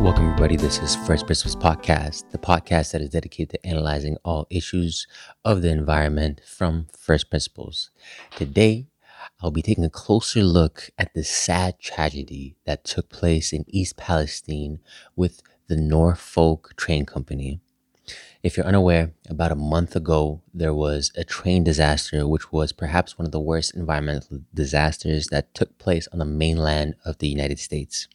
Welcome, everybody. This is First Principles Podcast, the podcast that is dedicated to analyzing all issues of the environment from first principles. Today, I'll be taking a closer look at the sad tragedy that took place in East Palestine with the Norfolk Train Company. If you're unaware, about a month ago, there was a train disaster, which was perhaps one of the worst environmental disasters that took place on the mainland of the United States.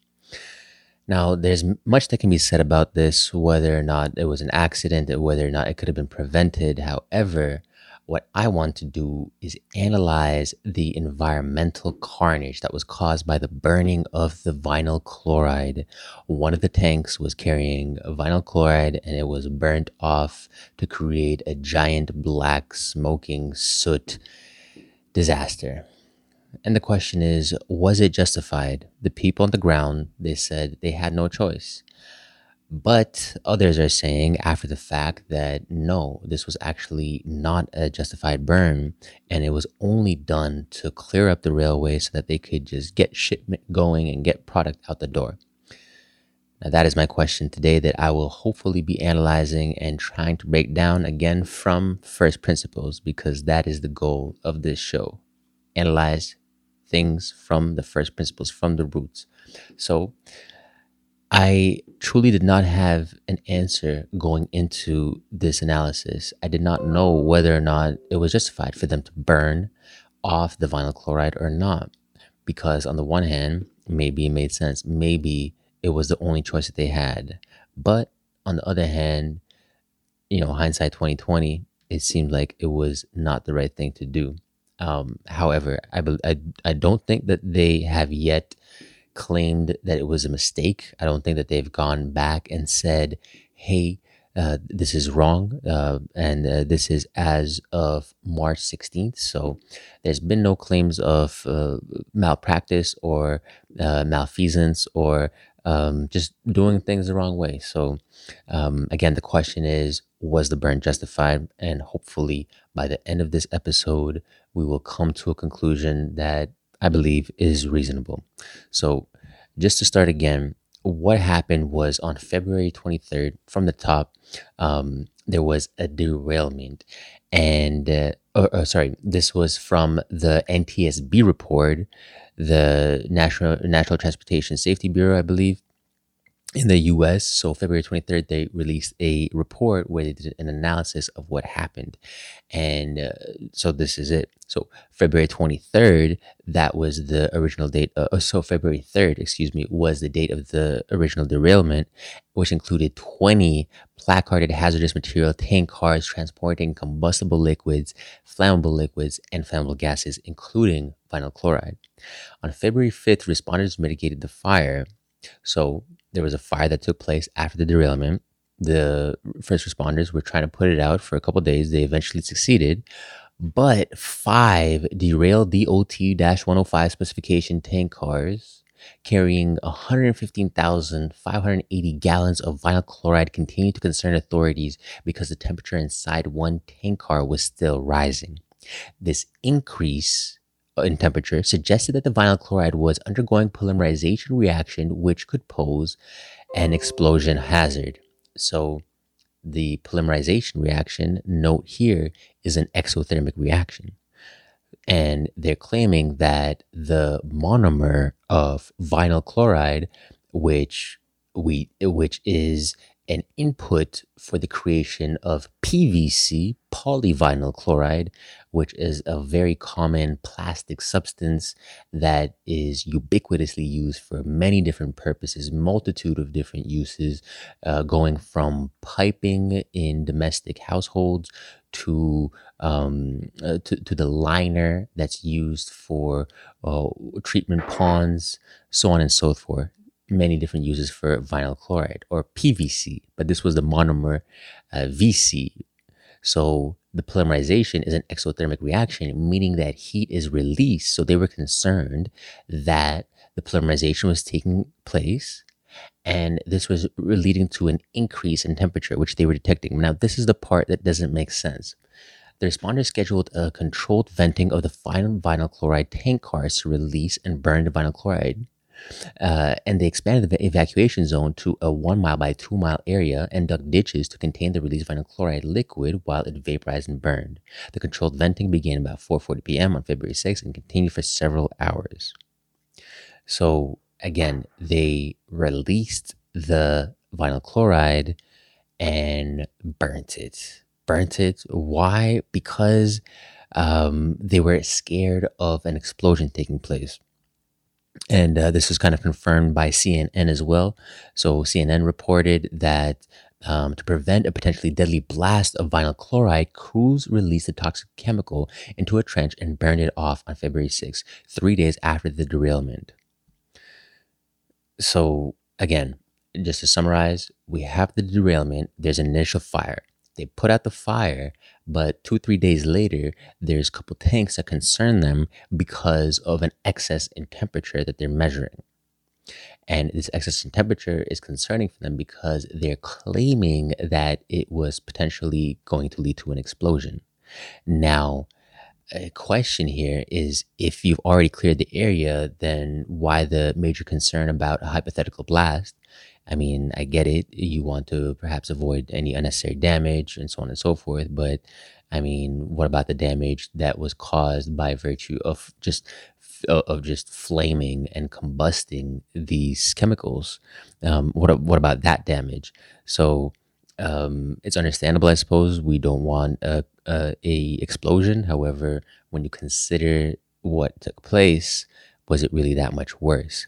Now, there's much that can be said about this, whether or not it was an accident, whether or not it could have been prevented. However, what I want to do is analyze the environmental carnage that was caused by the burning of the vinyl chloride. One of the tanks was carrying vinyl chloride and it was burnt off to create a giant black smoking soot disaster. And the question is, was it justified? The people on the ground, they said they had no choice. But others are saying after the fact that no, this was actually not a justified burn and it was only done to clear up the railway so that they could just get shipment going and get product out the door. Now, that is my question today that I will hopefully be analyzing and trying to break down again from first principles because that is the goal of this show. Analyze things from the first principles, from the roots. So, I truly did not have an answer going into this analysis. I did not know whether or not it was justified for them to burn off the vinyl chloride or not. Because, on the one hand, maybe it made sense. Maybe it was the only choice that they had. But on the other hand, you know, hindsight 2020, it seemed like it was not the right thing to do. Um, however, I, I, I don't think that they have yet claimed that it was a mistake. I don't think that they've gone back and said, hey, uh, this is wrong. Uh, and uh, this is as of March 16th. So there's been no claims of uh, malpractice or uh, malfeasance or um, just doing things the wrong way. So um, again, the question is, was the burn justified? And hopefully by the end of this episode, we will come to a conclusion that I believe is reasonable. So, just to start again, what happened was on February 23rd, from the top, um, there was a derailment. And, uh, or, or, sorry, this was from the NTSB report, the National, National Transportation Safety Bureau, I believe in the US. So, February 23rd, they released a report where they did an analysis of what happened. And uh, so, this is it. So, February 23rd, that was the original date. Uh, so, February 3rd, excuse me, was the date of the original derailment, which included 20 placarded hazardous material tank cars transporting combustible liquids, flammable liquids, and flammable gases, including vinyl chloride. On February 5th, responders mitigated the fire. So, there was a fire that took place after the derailment. The first responders were trying to put it out for a couple days. They eventually succeeded, but five derailed DOT 105 specification tank cars carrying 115,580 gallons of vinyl chloride continued to concern authorities because the temperature inside one tank car was still rising. This increase in temperature suggested that the vinyl chloride was undergoing polymerization reaction, which could pose an explosion hazard. So, the polymerization reaction, note here, is an exothermic reaction. And they're claiming that the monomer of vinyl chloride, which we which is an input for the creation of PVC, polyvinyl chloride, which is a very common plastic substance that is ubiquitously used for many different purposes, multitude of different uses, uh, going from piping in domestic households to, um, uh, to to the liner that's used for uh, treatment ponds, so on and so forth many different uses for vinyl chloride or PVC, but this was the monomer uh, VC. So the polymerization is an exothermic reaction, meaning that heat is released. So they were concerned that the polymerization was taking place and this was leading to an increase in temperature, which they were detecting. Now, this is the part that doesn't make sense. The responders scheduled a controlled venting of the final vinyl chloride tank cars to release and burn the vinyl chloride Uh, and they expanded the evacuation zone to a one mile by two mile area and dug ditches to contain the released vinyl chloride liquid while it vaporized and burned. The controlled venting began about 4:40 p.m. on February 6th and continued for several hours. So again, they released the vinyl chloride and burnt it. Burnt it. Why? Because um, they were scared of an explosion taking place. And uh, this was kind of confirmed by CNN as well. So CNN reported that um, to prevent a potentially deadly blast of vinyl chloride, crews released the toxic chemical into a trench and burned it off on February 6, three days after the derailment. So, again, just to summarize, we have the derailment, there's an initial fire. They put out the fire, but two, three days later, there's a couple tanks that concern them because of an excess in temperature that they're measuring. And this excess in temperature is concerning for them because they're claiming that it was potentially going to lead to an explosion. Now, a question here is if you've already cleared the area, then why the major concern about a hypothetical blast? I mean, I get it. You want to perhaps avoid any unnecessary damage and so on and so forth. But I mean, what about the damage that was caused by virtue of just of just flaming and combusting these chemicals? Um, what what about that damage? So um, it's understandable, I suppose. We don't want a, a, a explosion. However, when you consider what took place, was it really that much worse?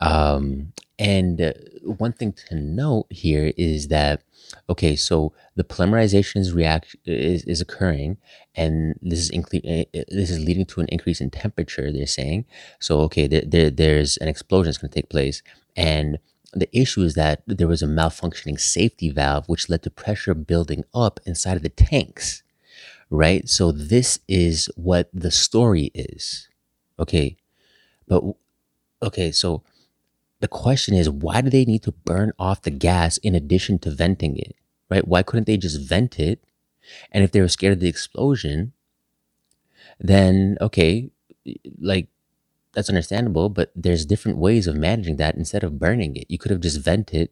Um, and uh, one thing to note here is that okay, so the polymerization is react is, is occurring, and this is incre- eh, eh, this is leading to an increase in temperature. They're saying so. Okay, there, there there's an explosion that's going to take place, and the issue is that there was a malfunctioning safety valve, which led to pressure building up inside of the tanks. Right. So this is what the story is. Okay, but okay, so the question is, why do they need to burn off the gas in addition to venting it? Right? Why couldn't they just vent it? And if they were scared of the explosion, then okay, like that's understandable, but there's different ways of managing that instead of burning it. You could have just vented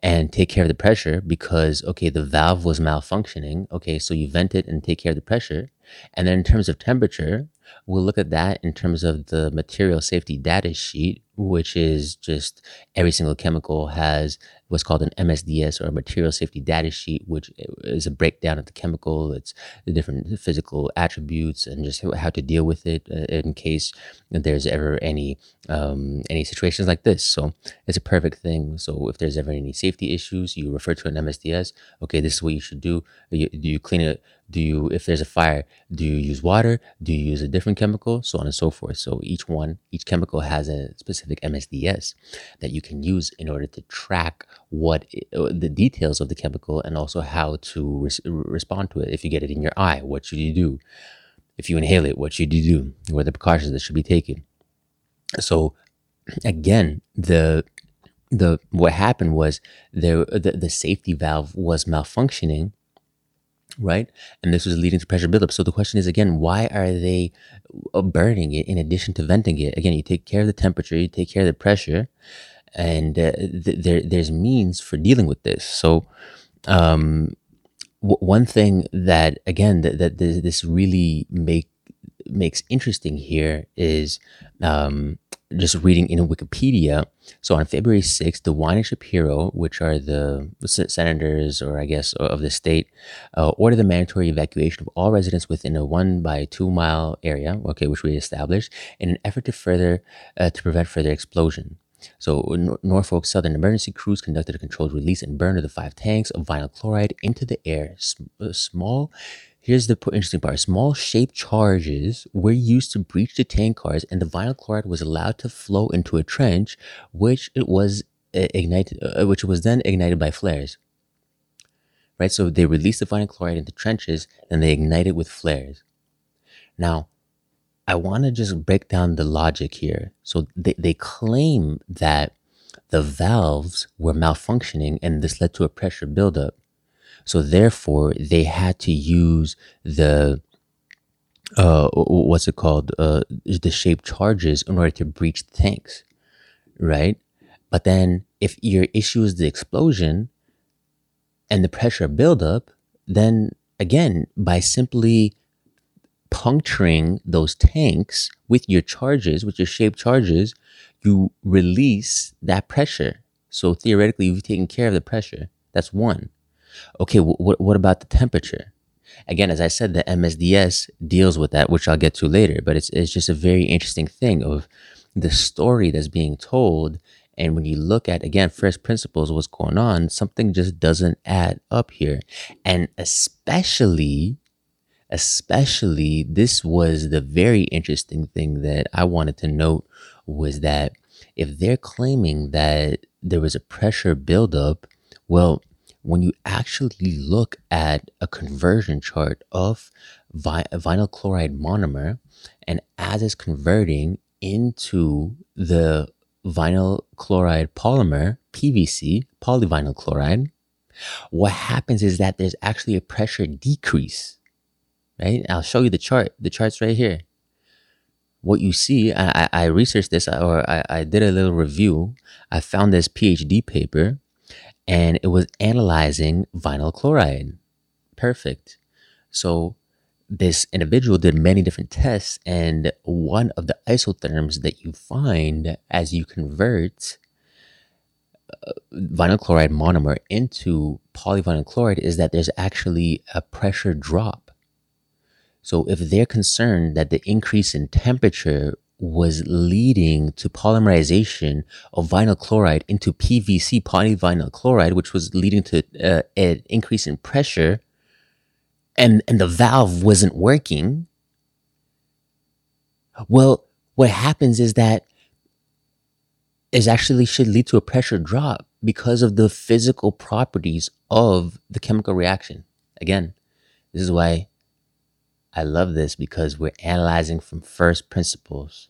and take care of the pressure because okay, the valve was malfunctioning. Okay, so you vent it and take care of the pressure. And then in terms of temperature, we'll look at that in terms of the material safety data sheet, which is just every single chemical has what's called an MSDS or material safety data sheet, which is a breakdown of the chemical, it's the different physical attributes and just how to deal with it uh, in case there's ever any um, any situations like this. So it's a perfect thing. So if there's ever any safety issues, you refer to an MSDS. Okay, this is what you should do. Do you clean it? Do you, if there's a fire, do you use water? Do you use a different chemical? So on and so forth. So each one, each chemical has a specific MSDS that you can use in order to track what uh, the details of the chemical and also how to res- respond to it. If you get it in your eye, what should you do? If you inhale it, what should you do? What are the precautions that should be taken? So again, the the what happened was there the, the safety valve was malfunctioning right? And this was leading to pressure buildup. So the question is again, why are they uh, burning it in addition to venting it? Again, you take care of the temperature, you take care of the pressure, and uh, th- there there's means for dealing with this. So, um, w- one thing that again that, that this really make makes interesting here is um, just reading in Wikipedia. So on February 6th, DeWine and Shapiro, which are the senators or I guess of the state, uh, ordered the mandatory evacuation of all residents within a one by two mile area, okay, which we established, in an effort to further uh, to prevent further explosion. So Norfolk Southern emergency crews conducted a controlled release and burn of the five tanks of vinyl chloride into the air. S- uh, small Here's the interesting part. Small shaped charges were used to breach the tank cars, and the vinyl chloride was allowed to flow into a trench, which it was uh, ignited, uh, which was then ignited by flares. Right, so they released the vinyl chloride into trenches, and they ignite it with flares. Now, I want to just break down the logic here. So they, they claim that the valves were malfunctioning, and this led to a pressure buildup. So therefore, they had to use the uh, what's it called? Uh, the shaped charges in order to breach the tanks, right? But then if your issue is the explosion and the pressure buildup, then again, by simply puncturing those tanks with your charges, with your shaped charges, you release that pressure. So theoretically, you've taken care of the pressure. That's one. Okay, what, what about the temperature? Again, as I said, the MSDS deals with that, which I'll get to later, but it's, it's just a very interesting thing of the story that's being told. And when you look at, again, first principles, what's going on, something just doesn't add up here. And especially, especially, this was the very interesting thing that I wanted to note was that if they're claiming that there was a pressure buildup, well, when you actually look at a conversion chart of vi- vinyl chloride monomer and as it's converting into the vinyl chloride polymer, PVC, polyvinyl chloride, what happens is that there's actually a pressure decrease, right? I'll show you the chart. The chart's right here. What you see, I, I researched this or I, I did a little review. I found this PhD paper and it was analyzing vinyl chloride. Perfect. So this individual did many different tests, and one of the isotherms that you find as you convert uh, vinyl chloride monomer into polyvinyl chloride is that there's actually a pressure drop. So if they're concerned that the increase in temperature was leading to polymerization of vinyl chloride into PVC polyvinyl chloride, which was leading to uh, an increase in pressure, and and the valve wasn't working. Well, what happens is that is actually should lead to a pressure drop because of the physical properties of the chemical reaction. Again, this is why I love this because we're analyzing from first principles.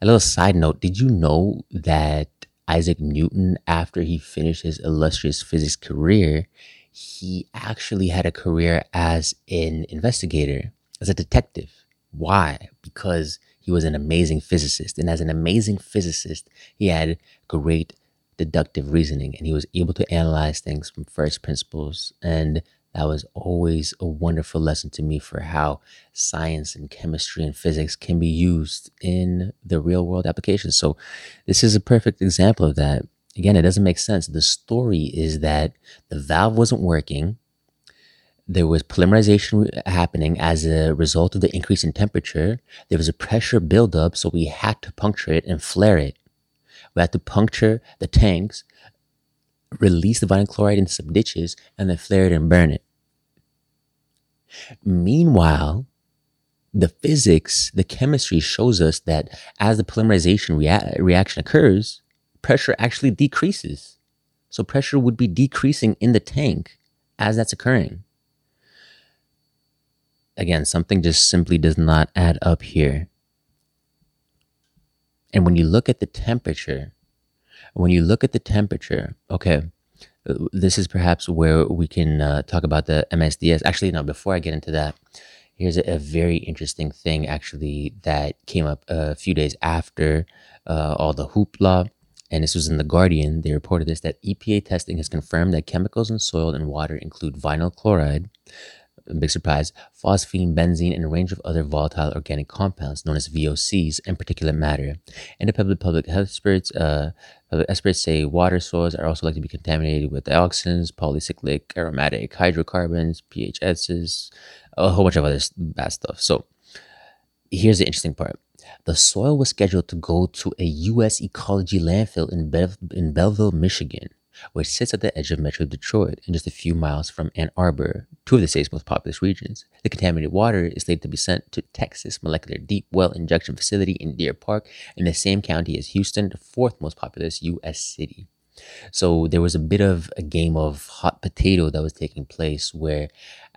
A little side note Did you know that Isaac Newton, after he finished his illustrious physics career, he actually had a career as an investigator, as a detective? Why? Because he was an amazing physicist. And as an amazing physicist, he had great deductive reasoning and he was able to analyze things from first principles. And that was always a wonderful lesson to me for how science and chemistry and physics can be used in the real world applications. So, this is a perfect example of that. Again, it doesn't make sense. The story is that the valve wasn't working. There was polymerization happening as a result of the increase in temperature. There was a pressure buildup, so we had to puncture it and flare it. We had to puncture the tanks, release the vinyl chloride into some ditches, and then flare it and burn it. Meanwhile, the physics, the chemistry shows us that as the polymerization rea- reaction occurs, pressure actually decreases. So pressure would be decreasing in the tank as that's occurring. Again, something just simply does not add up here. And when you look at the temperature, when you look at the temperature, okay, this is perhaps where we can uh, talk about the MSDS. Actually, no, before I get into that, here's a, a, very interesting thing actually that came up a few days after uh, all the hoopla. And this was in The Guardian. They reported this that EPA testing has confirmed that chemicals in soil and water include vinyl chloride, big surprise, phosphine, benzene, and a range of other volatile organic compounds known as VOCs and particulate matter. and Independent public health experts, uh, experts say water soils are also likely to be contaminated with dioxins, polycyclic aromatic hydrocarbons, PHSs, a whole bunch of other bad stuff. So here's the interesting part. The soil was scheduled to go to a U.S. ecology landfill in, in Belleville, Michigan which sits at the edge of Metro Detroit and just a few miles from Ann Arbor, two of the state's most populous regions. The contaminated water is slated to be sent to Texas Molecular Deep Well Injection Facility in Deer Park in the same county as Houston, the fourth most populous U.S. city. So there was a bit of a game of hot potato that was taking place where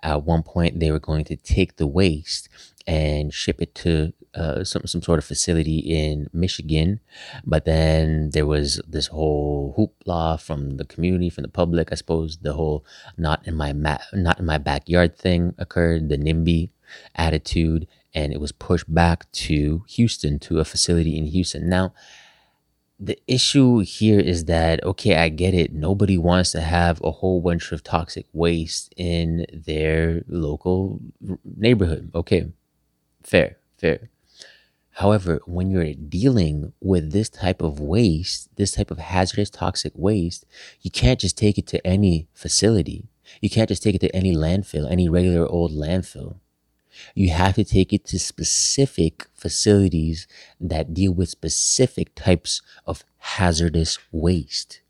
at one point they were going to take the waste and ship it to uh, some some sort of facility in Michigan, but then there was this whole hoopla from the community, from the public. I suppose the whole "not in my ma- not in my backyard" thing occurred. The NIMBY attitude, and it was pushed back to Houston to a facility in Houston. Now, the issue here is that okay, I get it. Nobody wants to have a whole bunch of toxic waste in their local neighborhood. Okay, fair, fair. However, when you're dealing with this type of waste, this type of hazardous toxic waste, you can't just take it to any facility. You can't just take it to any landfill, any regular old landfill. You have to take it to specific facilities that deal with specific types of hazardous waste.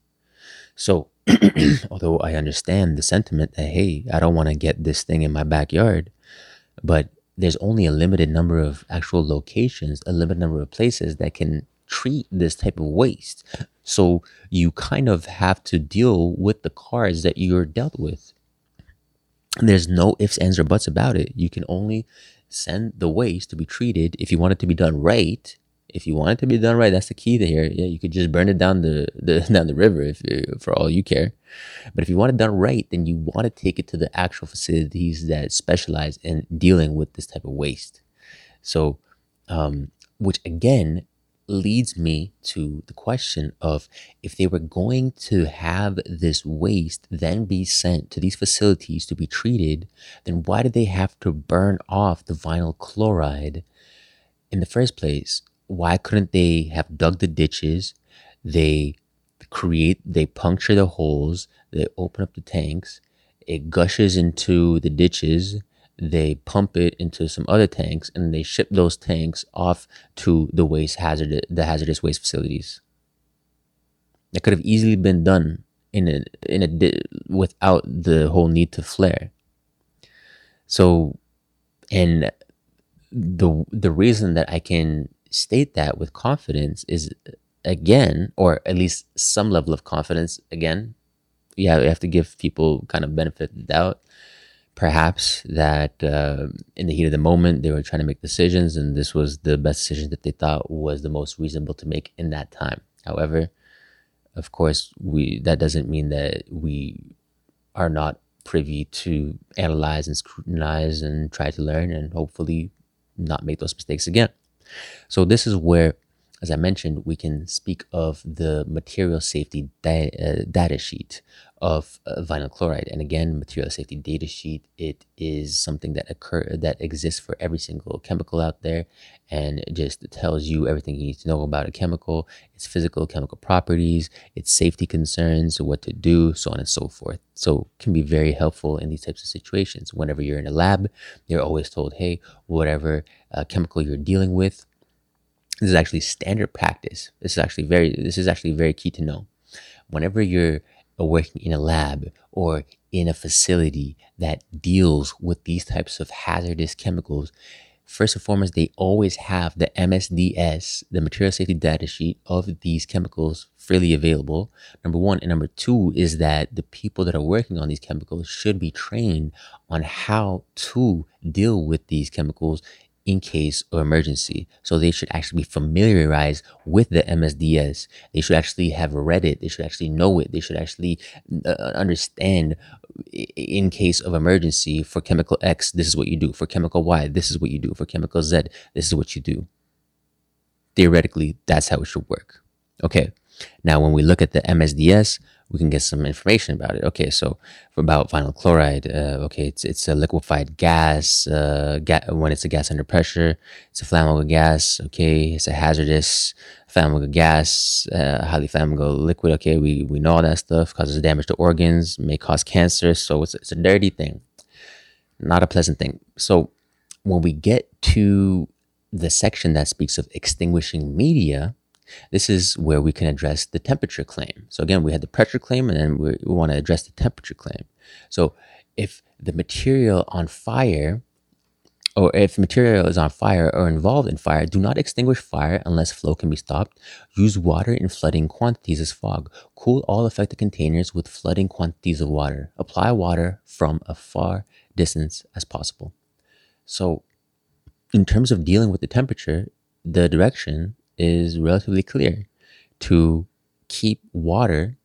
So, although I understand the sentiment that, hey, I don't want to get this thing in my backyard, but there's only a limited number of actual locations, a limited number of places that can treat this type of waste. So you kind of have to deal with the cards that you're dealt with. There's no ifs, ands, or buts about it. You can only send the waste to be treated if you want it to be done right. If you want it to be done right, that's the key to here. Yeah, you could just burn it down the, the down the river if for all you care. But if you want it done right, then you want to take it to the actual facilities that specialize in dealing with this type of waste. So, um, which again leads me to the question of if they were going to have this waste then be sent to these facilities to be treated, then why did they have to burn off the vinyl chloride in the first place? Why couldn't they have dug the ditches? They create, they puncture the holes, they open up the tanks, it gushes into the ditches, they pump it into some other tanks and they ship those tanks off to the waste hazard the hazardous waste facilities. That could have easily been done in a in a without the whole need to flare. So and the the reason that i can state that with confidence is again or at least some level of confidence again yeah we have to give people kind of benefit of doubt perhaps that uh, in the heat of the moment they were trying to make decisions and this was the best decision that they thought was the most reasonable to make in that time. However of course we that doesn't mean that we are not privy to analyze and scrutinize and try to learn and hopefully not make those mistakes again. So this is where as I mentioned, we can speak of the material safety da- uh, data sheet of uh, vinyl chloride. And again, material safety data sheet, it is something that occur that exists for every single chemical out there. And it just tells you everything you need to know about a chemical, its physical chemical properties, its safety concerns, what to do, so on and so forth. So can be very helpful in these types of situations. Whenever you're in a lab, you're always told, hey, whatever uh, chemical you're dealing with, this is actually standard practice. This is actually very this is actually very key to know. Whenever you're working in a lab or in a facility that deals with these types of hazardous chemicals, first and foremost, they always have the MSDS, the material safety data sheet of these chemicals freely available. Number one. And number two is that the people that are working on these chemicals should be trained on how to deal with these chemicals in case of emergency. So they should actually be familiarized with the MSDS. They should actually have read it. They should actually know it. They should actually uh, understand in case of emergency for chemical X, this is what you do. For chemical Y, this is what you do. For chemical Z, this is what you do. Theoretically, that's how it should work. Okay. Now, when we look at the MSDS, we can get some information about it. Okay, so about vinyl chloride, uh, okay, it's it's a liquefied gas. Uh, ga- when it's a gas under pressure, it's a flammable gas. Okay, it's a hazardous flammable gas, uh, highly flammable liquid. Okay, we we know all that stuff causes damage to organs, may cause cancer. So it's it's a dirty thing, not a pleasant thing. So when we get to the section that speaks of extinguishing media this is where we can address the temperature claim. So again, we had the pressure claim and then we, we want to address the temperature claim. So if the material on fire or if material is on fire or involved in fire, do not extinguish fire unless flow can be stopped. Use water in flooding quantities as fog. Cool all affected containers with flooding quantities of water. Apply water from a far distance as possible. So, in terms of dealing with the temperature, the direction is relatively clear to keep water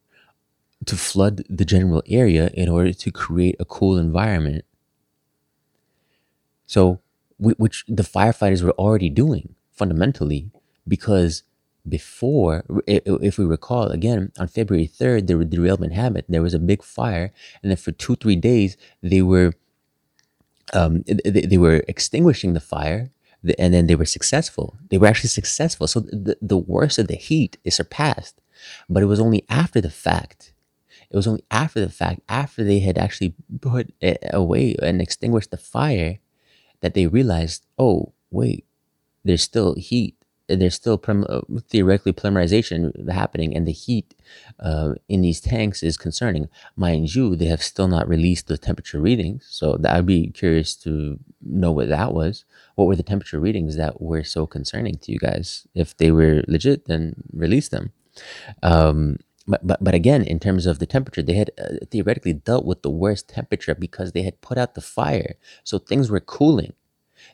to flood the general area in order to create a cool environment. So, which the firefighters were already doing fundamentally, because before, if we recall, again, on February 3rd, the derailment happened. There was a big fire. And then for two, three days, they were. Um, they, they were extinguishing the fire and then they were successful. They were actually successful. So the, the worst of the heat is surpassed. But it was only after the fact. It was only after the fact, after they had actually put it away and extinguished the fire, that they realized, oh, wait, there's still heat there's still prim- uh, theoretically polymerization happening, and the heat uh, in these tanks is concerning. Mind you, they have still not released the temperature readings, so I'd be curious to know what that was. What were the temperature readings that were so concerning to you guys? If they were legit, then release them. Um, but, but, but again, in terms of the temperature, they had uh, theoretically dealt with the worst temperature because they had put out the fire. So things were cooling.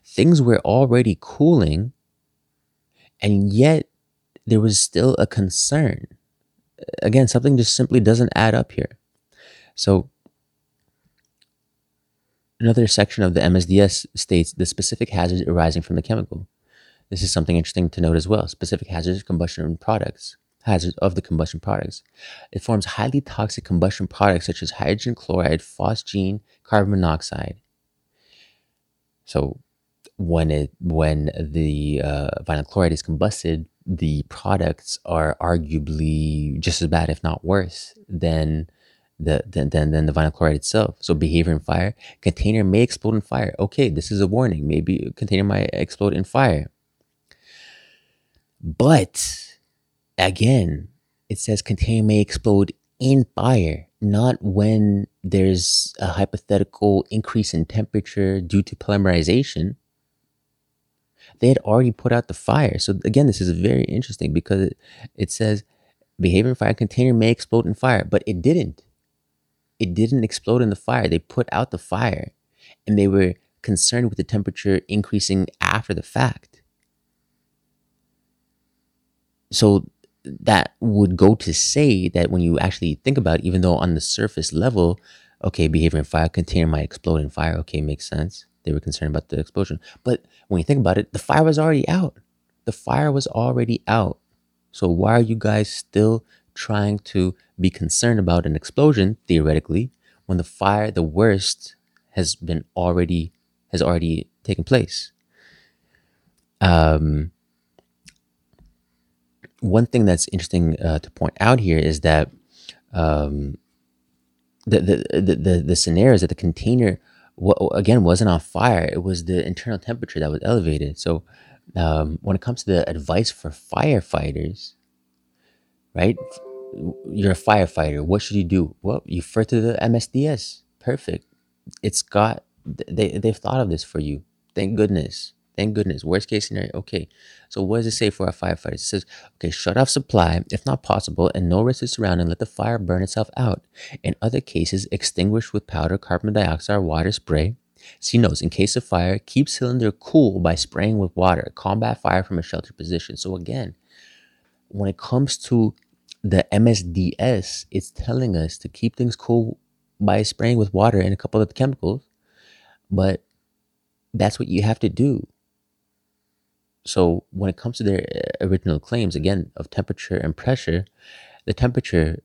Things were already cooling and yet there was still a concern. Again, something just simply doesn't add up here. So, another section of the MSDS states the specific hazards arising from the chemical. This is something interesting to note as well. Specific hazards of combustion products, hazards of the combustion products. It forms highly toxic combustion products such as hydrogen chloride, phosgene, carbon monoxide. So, when it when the uh, vinyl chloride is combusted, the products are arguably just as bad, if not worse, than the than, than, than the vinyl chloride itself. So behavior in fire, container may explode in fire. Okay, this is a warning. Maybe container might explode in fire. But again, it says container may explode in fire, not when there's a hypothetical increase in temperature due to polymerization they had already put out the fire. So again, this is very interesting because it, it says behavior in fire container may explode in fire, but it didn't. It didn't explode in the fire. They put out the fire and they were concerned with the temperature increasing after the fact. So that would go to say that when you actually think about it, even though on the surface level, okay, behavior in fire container might explode in fire, okay, makes sense. They were concerned about the explosion. But when you think about it, the fire was already out. The fire was already out. So why are you guys still trying to be concerned about an explosion theoretically when the fire, the worst, has been already has already taken place? Um, one thing that's interesting uh, to point out here is that um, the, the, the, the, the scenario is that the container what again wasn't on fire. It was the internal temperature that was elevated. So um, when it comes to the advice for firefighters, right? You're a firefighter. What should you do? Well, you refer to the MSDS. Perfect. It's got they they've thought of this for you. Thank goodness. Thank goodness. Worst case scenario. Okay. So what does it say for our firefighters? It says, okay, shut off supply if not possible and no risk is surrounding. Let the fire burn itself out. In other cases, extinguish with powder, carbon dioxide, water spray. See notes, in case of fire, keep cylinder cool by spraying with water. Combat fire from a sheltered position. So again, when it comes to the MSDS, it's telling us to keep things cool by spraying with water and a couple of chemicals. But that's what you have to do. So when it comes to their uh, original claims, again, of temperature and pressure, the temperature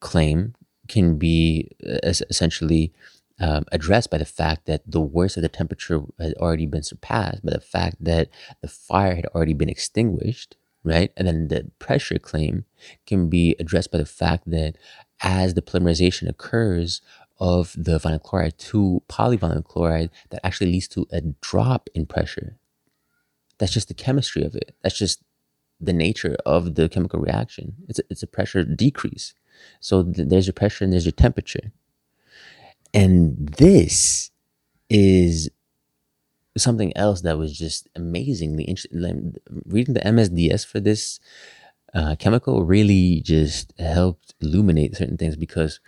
claim can be uh, essentially um, addressed by the fact that the worst of the temperature had already been surpassed, by the fact that the fire had already been extinguished, right? And then the pressure claim can be addressed by the fact that as the polymerization occurs of the vinyl chloride to polyvinyl chloride, that actually leads to a drop in pressure. That's just the chemistry of it. That's just the nature of the chemical reaction. It's a, it's a pressure decrease. So th- there's your pressure and there's your temperature. And this is something else that was just amazingly interesting. Reading the MSDS for this uh, chemical really just helped illuminate certain things because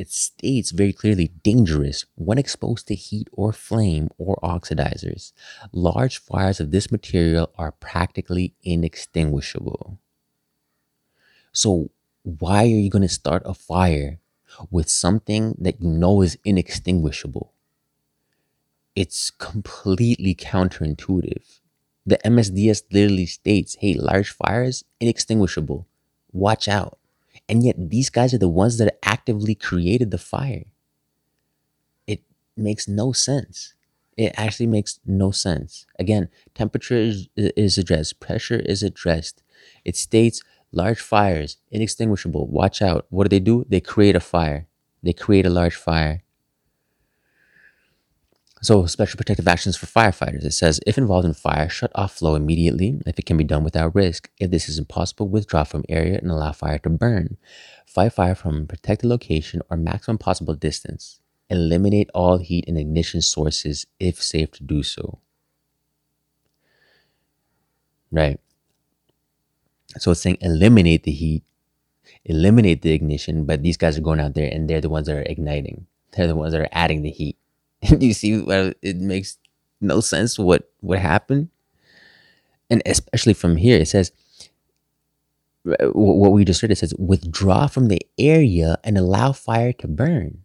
it states very clearly dangerous when exposed to heat or flame or oxidizers. Large fires of this material are practically inextinguishable. So, why are you going to start a fire with something that you know is inextinguishable? It's completely counterintuitive. The MSDS literally states, hey, large fires, inextinguishable. Watch out. And yet these guys are the ones that actively created the fire. It makes no sense. It actually makes no sense. Again, temperature is, is addressed, pressure is addressed. It states large fires, inextinguishable. Watch out. What do they do? They create a fire. They create a large fire. So, special protective actions for firefighters. It says, if involved in fire, shut off flow immediately if it can be done without risk. If this is impossible, withdraw from area and allow fire to burn. Fight fire from protected location or maximum possible distance. Eliminate all heat and ignition sources if safe to do so. Right. So it's saying eliminate the heat, eliminate the ignition, but these guys are going out there and they're the ones that are igniting. They're the ones that are adding the heat. Do you see well it makes no sense what what happened? And especially from here, it says what we just read. It says withdraw from the area and allow fire to burn.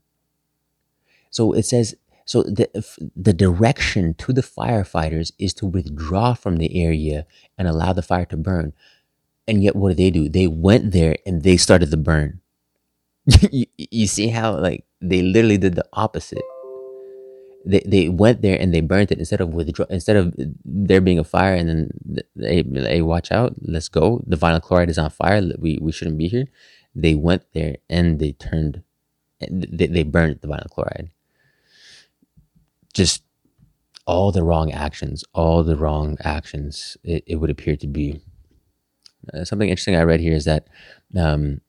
So it says so the the direction to the firefighters is to withdraw from the area and allow the fire to burn. And yet, what did they do? They went there and they started the burn. you, you see how like they literally did the opposite they, they went there and they burnt it instead of withdraw instead of there being a fire and then they hey watch out let's go. The vinyl chloride is on fire we, we shouldn't be here. They went there and they turned they, they burned the vinyl chloride. Just all the wrong actions all the wrong actions it, it would appear to be uh, something interesting i read here is that um,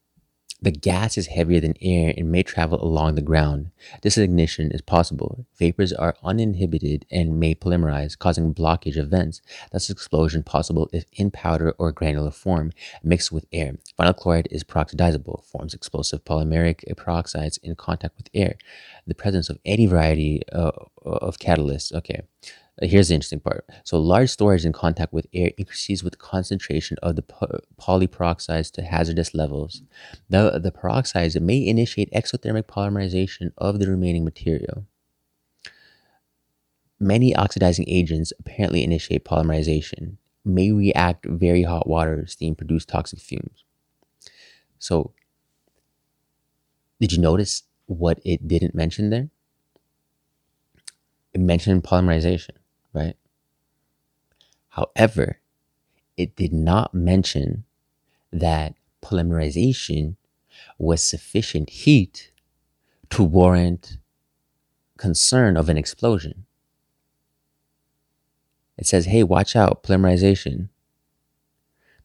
the gas is heavier than air and may travel along the ground. This ignition is possible. Vapors are uninhibited and may polymerize, causing blockage of vents. Thus, explosion possible if in powder or granular form, mixed with air. Vinyl chloride is peroxidizable, forms explosive polymeric peroxides in contact with air. The presence of any variety uh, of catalysts. Okay. Here's the interesting part. So large storage in contact with air increases with concentration of the polyperoxides to hazardous levels. The, the peroxides may initiate exothermic polymerization of the remaining material. Many oxidizing agents apparently initiate polymerization, may react very hot water, steam produce toxic fumes. So, did you notice what it didn't mention there? It mentioned polymerization right? However, it did not mention that polymerization was sufficient heat to warrant concern of an explosion. It says, hey, watch out, polymerization.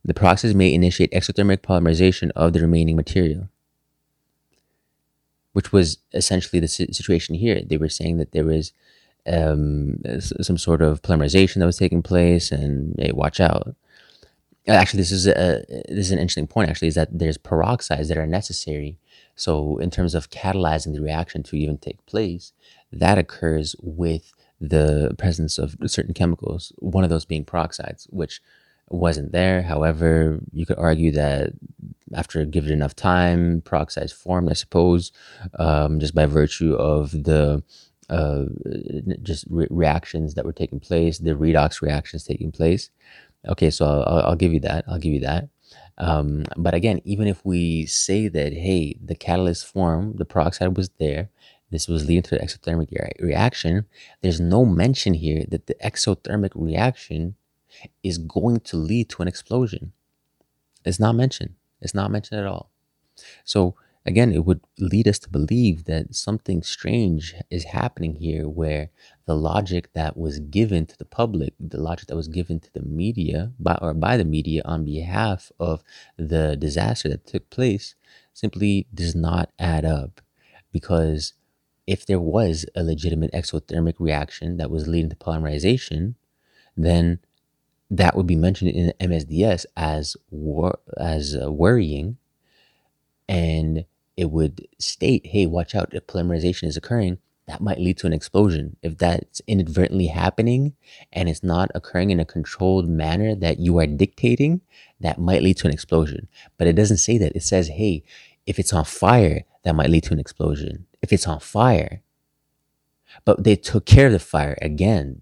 The process may initiate exothermic polymerization of the remaining material, which was essentially the situation here. They were saying that there was um, some sort of polymerization that was taking place, and hey, watch out. Actually, this is a this is an interesting point. Actually, is that there's peroxides that are necessary. So, in terms of catalyzing the reaction to even take place, that occurs with the presence of certain chemicals. One of those being peroxides, which wasn't there. However, you could argue that after given enough time, peroxides formed, I suppose, um, just by virtue of the uh, just re- reactions that were taking place, the redox reactions taking place. Okay, so I'll, I'll give you that. I'll give you that. Um, but again, even if we say that, hey, the catalyst form, the peroxide was there, this was leading to an exothermic re- reaction, there's no mention here that the exothermic reaction is going to lead to an explosion. It's not mentioned. It's not mentioned at all. So again, it would lead us to believe that something strange is happening here where the logic that was given to the public, the logic that was given to the media by or by the media on behalf of the disaster that took place simply does not add up. Because if there was a legitimate exothermic reaction that was leading to polymerization, then that would be mentioned in MSDS as wor- as uh, worrying. And it would state, hey, watch out, if polymerization is occurring, that might lead to an explosion. If that's inadvertently happening and it's not occurring in a controlled manner that you are dictating, that might lead to an explosion. But it doesn't say that. It says, hey, if it's on fire, that might lead to an explosion. If it's on fire, but they took care of the fire again.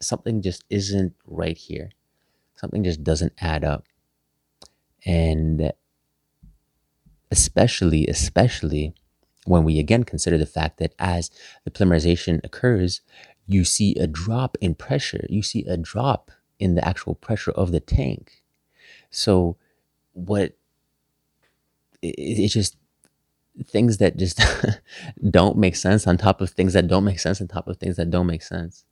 something just isn't right here. Something just doesn't add up. And especially, especially when we again consider the fact that as the polymerization occurs, you see a drop in pressure. You see a drop in the actual pressure of the tank. So, what it's just things that just don't make sense on top of things that don't make sense on top of things that don't make sense.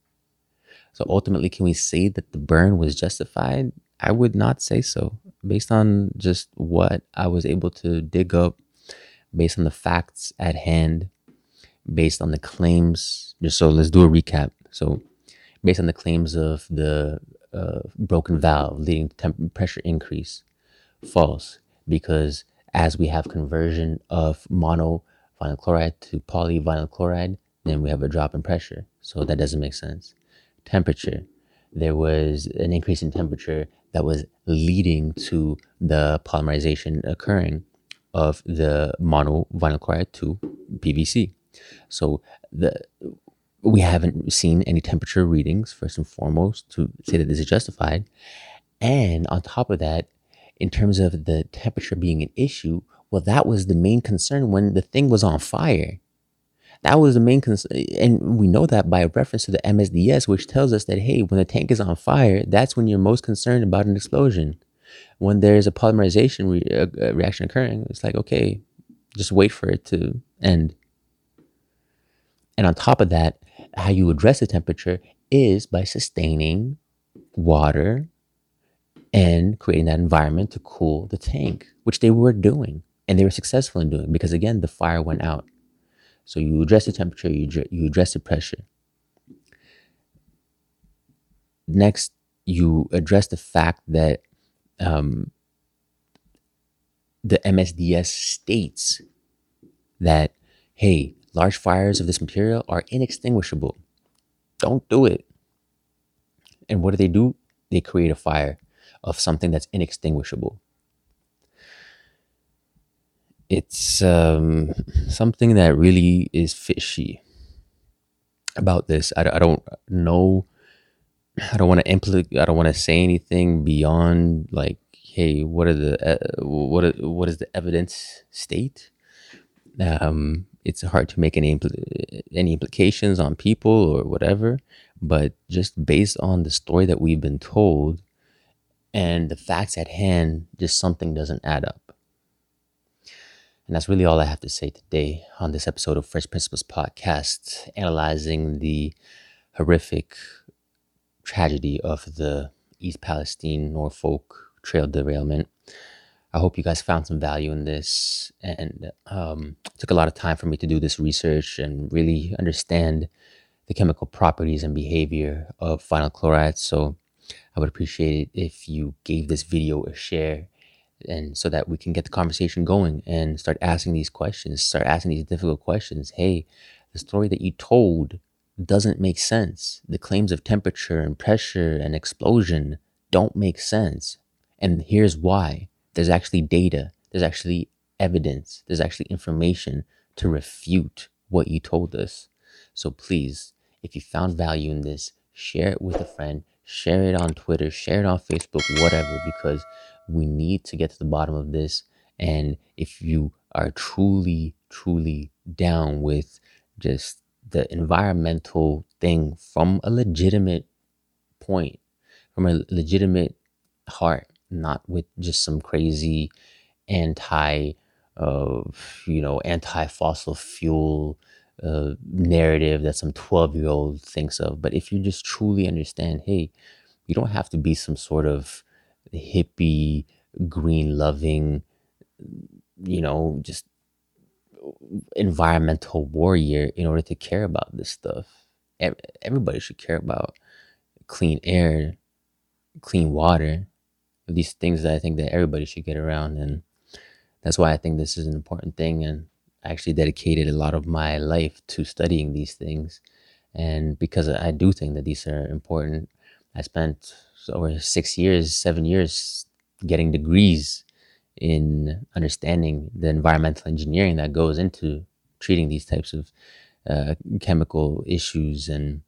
So ultimately, can we say that the burn was justified? I would not say so, based on just what I was able to dig up, based on the facts at hand, based on the claims. Just so let's do a recap. So, based on the claims of the uh, broken valve leading to temp- pressure increase, false, because as we have conversion of mono vinyl chloride to polyvinyl chloride, then we have a drop in pressure. So that doesn't make sense. Temperature. There was an increase in temperature that was leading to the polymerization occurring of the mono vinyl chloride to PVC. So the we haven't seen any temperature readings first and foremost to say that this is justified. And on top of that, in terms of the temperature being an issue, well, that was the main concern when the thing was on fire. That was the main concern. And we know that by reference to the MSDS, which tells us that, hey, when the tank is on fire, that's when you're most concerned about an explosion. When there's a polymerization re- uh, reaction occurring, it's like, okay, just wait for it to end. And on top of that, how you address the temperature is by sustaining water and creating that environment to cool the tank, which they were doing. And they were successful in doing because, again, the fire went out. So you address the temperature, you, you address the pressure. Next, you address the fact that um, the MSDS states that, hey, large fires of this material are inextinguishable. Don't do it. And what do they do? They create a fire of something that's inextinguishable. It's um, something that really is fishy about this. I, I don't know. I don't want to implicate. I don't want to say anything beyond like, hey, what are the uh, what are, what is the evidence state? Um, it's hard to make any impl- any implications on people or whatever, but just based on the story that we've been told, and the facts at hand, just something doesn't add up. And that's really all I have to say today on this episode of First Principles Podcast, analyzing the horrific tragedy of the East Palestine Norfolk trail derailment. I hope you guys found some value in this and um, took a lot of time for me to do this research and really understand the chemical properties and behavior of vinyl chloride. So I would appreciate it if you gave this video a share and so that we can get the conversation going and start asking these questions, start asking these difficult questions. Hey, the story that you told doesn't make sense. The claims of temperature and pressure and explosion don't make sense. And here's why there's actually data, there's actually evidence, there's actually information to refute what you told us. So please, if you found value in this, share it with a friend, share it on Twitter, share it on Facebook, whatever, because we need to get to the bottom of this. And if you are truly, truly down with just the environmental thing from a legitimate point, from a legitimate heart, not with just some crazy anti, uh, you know, anti fossil fuel uh, narrative that some 12 year old thinks of. But if you just truly understand, hey, you don't have to be some sort of hippie, green loving, you know, just environmental warrior in order to care about this stuff. Everybody should care about clean air, clean water, these things that I think that everybody should get around. And that's why I think this is an important thing. And I actually dedicated a lot of my life to studying these things. And because I do think that these are important, I spent over six years, seven years getting degrees in understanding the environmental engineering that goes into treating these types of uh, chemical issues and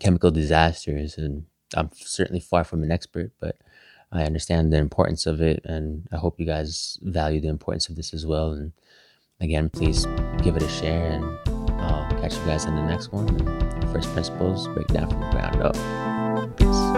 chemical disasters. And I'm certainly far from an expert, but I understand the importance of it. And I hope you guys value the importance of this as well. And again, please give it a share. And I'll catch you guys in the next one. First principles break down from the ground up. Peace.